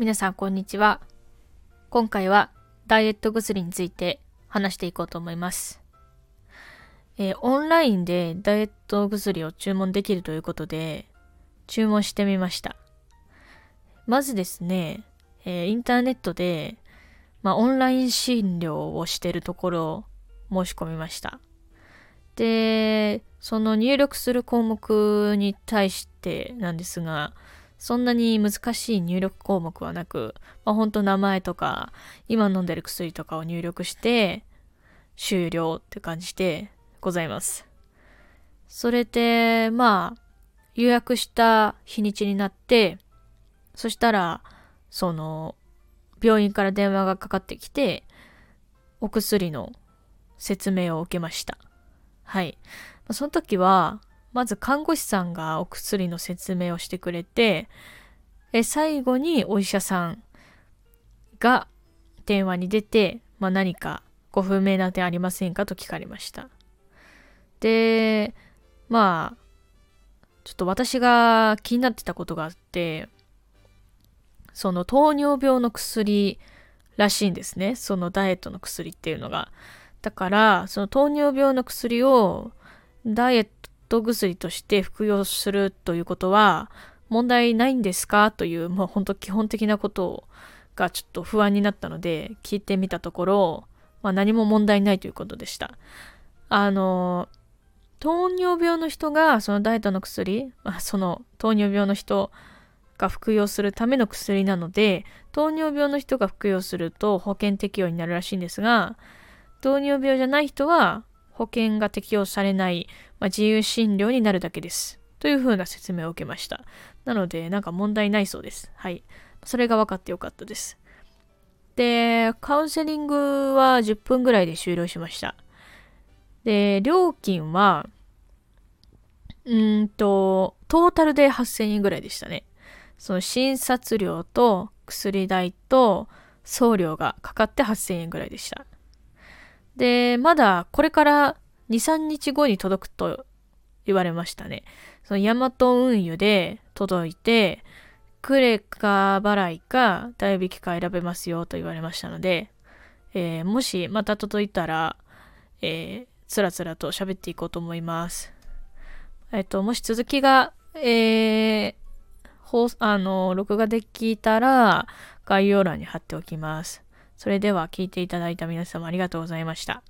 皆さんこんにちは。今回はダイエット薬について話していこうと思います。えー、オンラインでダイエット薬を注文できるということで注文してみました。まずですね、えー、インターネットで、まあ、オンライン診療をしてるところを申し込みました。で、その入力する項目に対してなんですが、そんなに難しい入力項目はなく、まあ、ほんと名前とか、今飲んでる薬とかを入力して、終了って感じでございます。それで、まあ、予約した日にちになって、そしたら、その、病院から電話がかかってきて、お薬の説明を受けました。はい。その時は、まず看護師さんがお薬の説明をしてくれて、え最後にお医者さんが電話に出て、まあ、何かご不明な点ありませんかと聞かれました。で、まあ、ちょっと私が気になってたことがあって、その糖尿病の薬らしいんですね。そのダイエットの薬っていうのが。だから、その糖尿病の薬をダイエット薬として服用するということは問題ないんですかという、もう本当基本的なことがちょっと不安になったので聞いてみたところ、まあ、何も問題ないということでした。あの、糖尿病の人がそのダイエットの薬、まあ、その糖尿病の人が服用するための薬なので、糖尿病の人が服用すると保険適用になるらしいんですが、糖尿病じゃない人は保険が適用されない、まあ、自由診療になるだけです。というふうな説明を受けました。なので、なんか問題ないそうです。はい。それが分かってよかったです。で、カウンセリングは10分ぐらいで終了しました。で、料金は、うんと、トータルで8000円ぐらいでしたね。その診察料と薬代と送料がかかって8000円ぐらいでした。で、まだこれから2、3日後に届くと言われましたね。そのヤマト運輸で届いて、クレカ払いか代引きか選べますよと言われましたので、えー、もしまた届いたら、えー、つらつらと喋っていこうと思います。えっ、と、もし続きが、えー、放あの、録画できたら概要欄に貼っておきます。それでは聞いていただいた皆様ありがとうございました。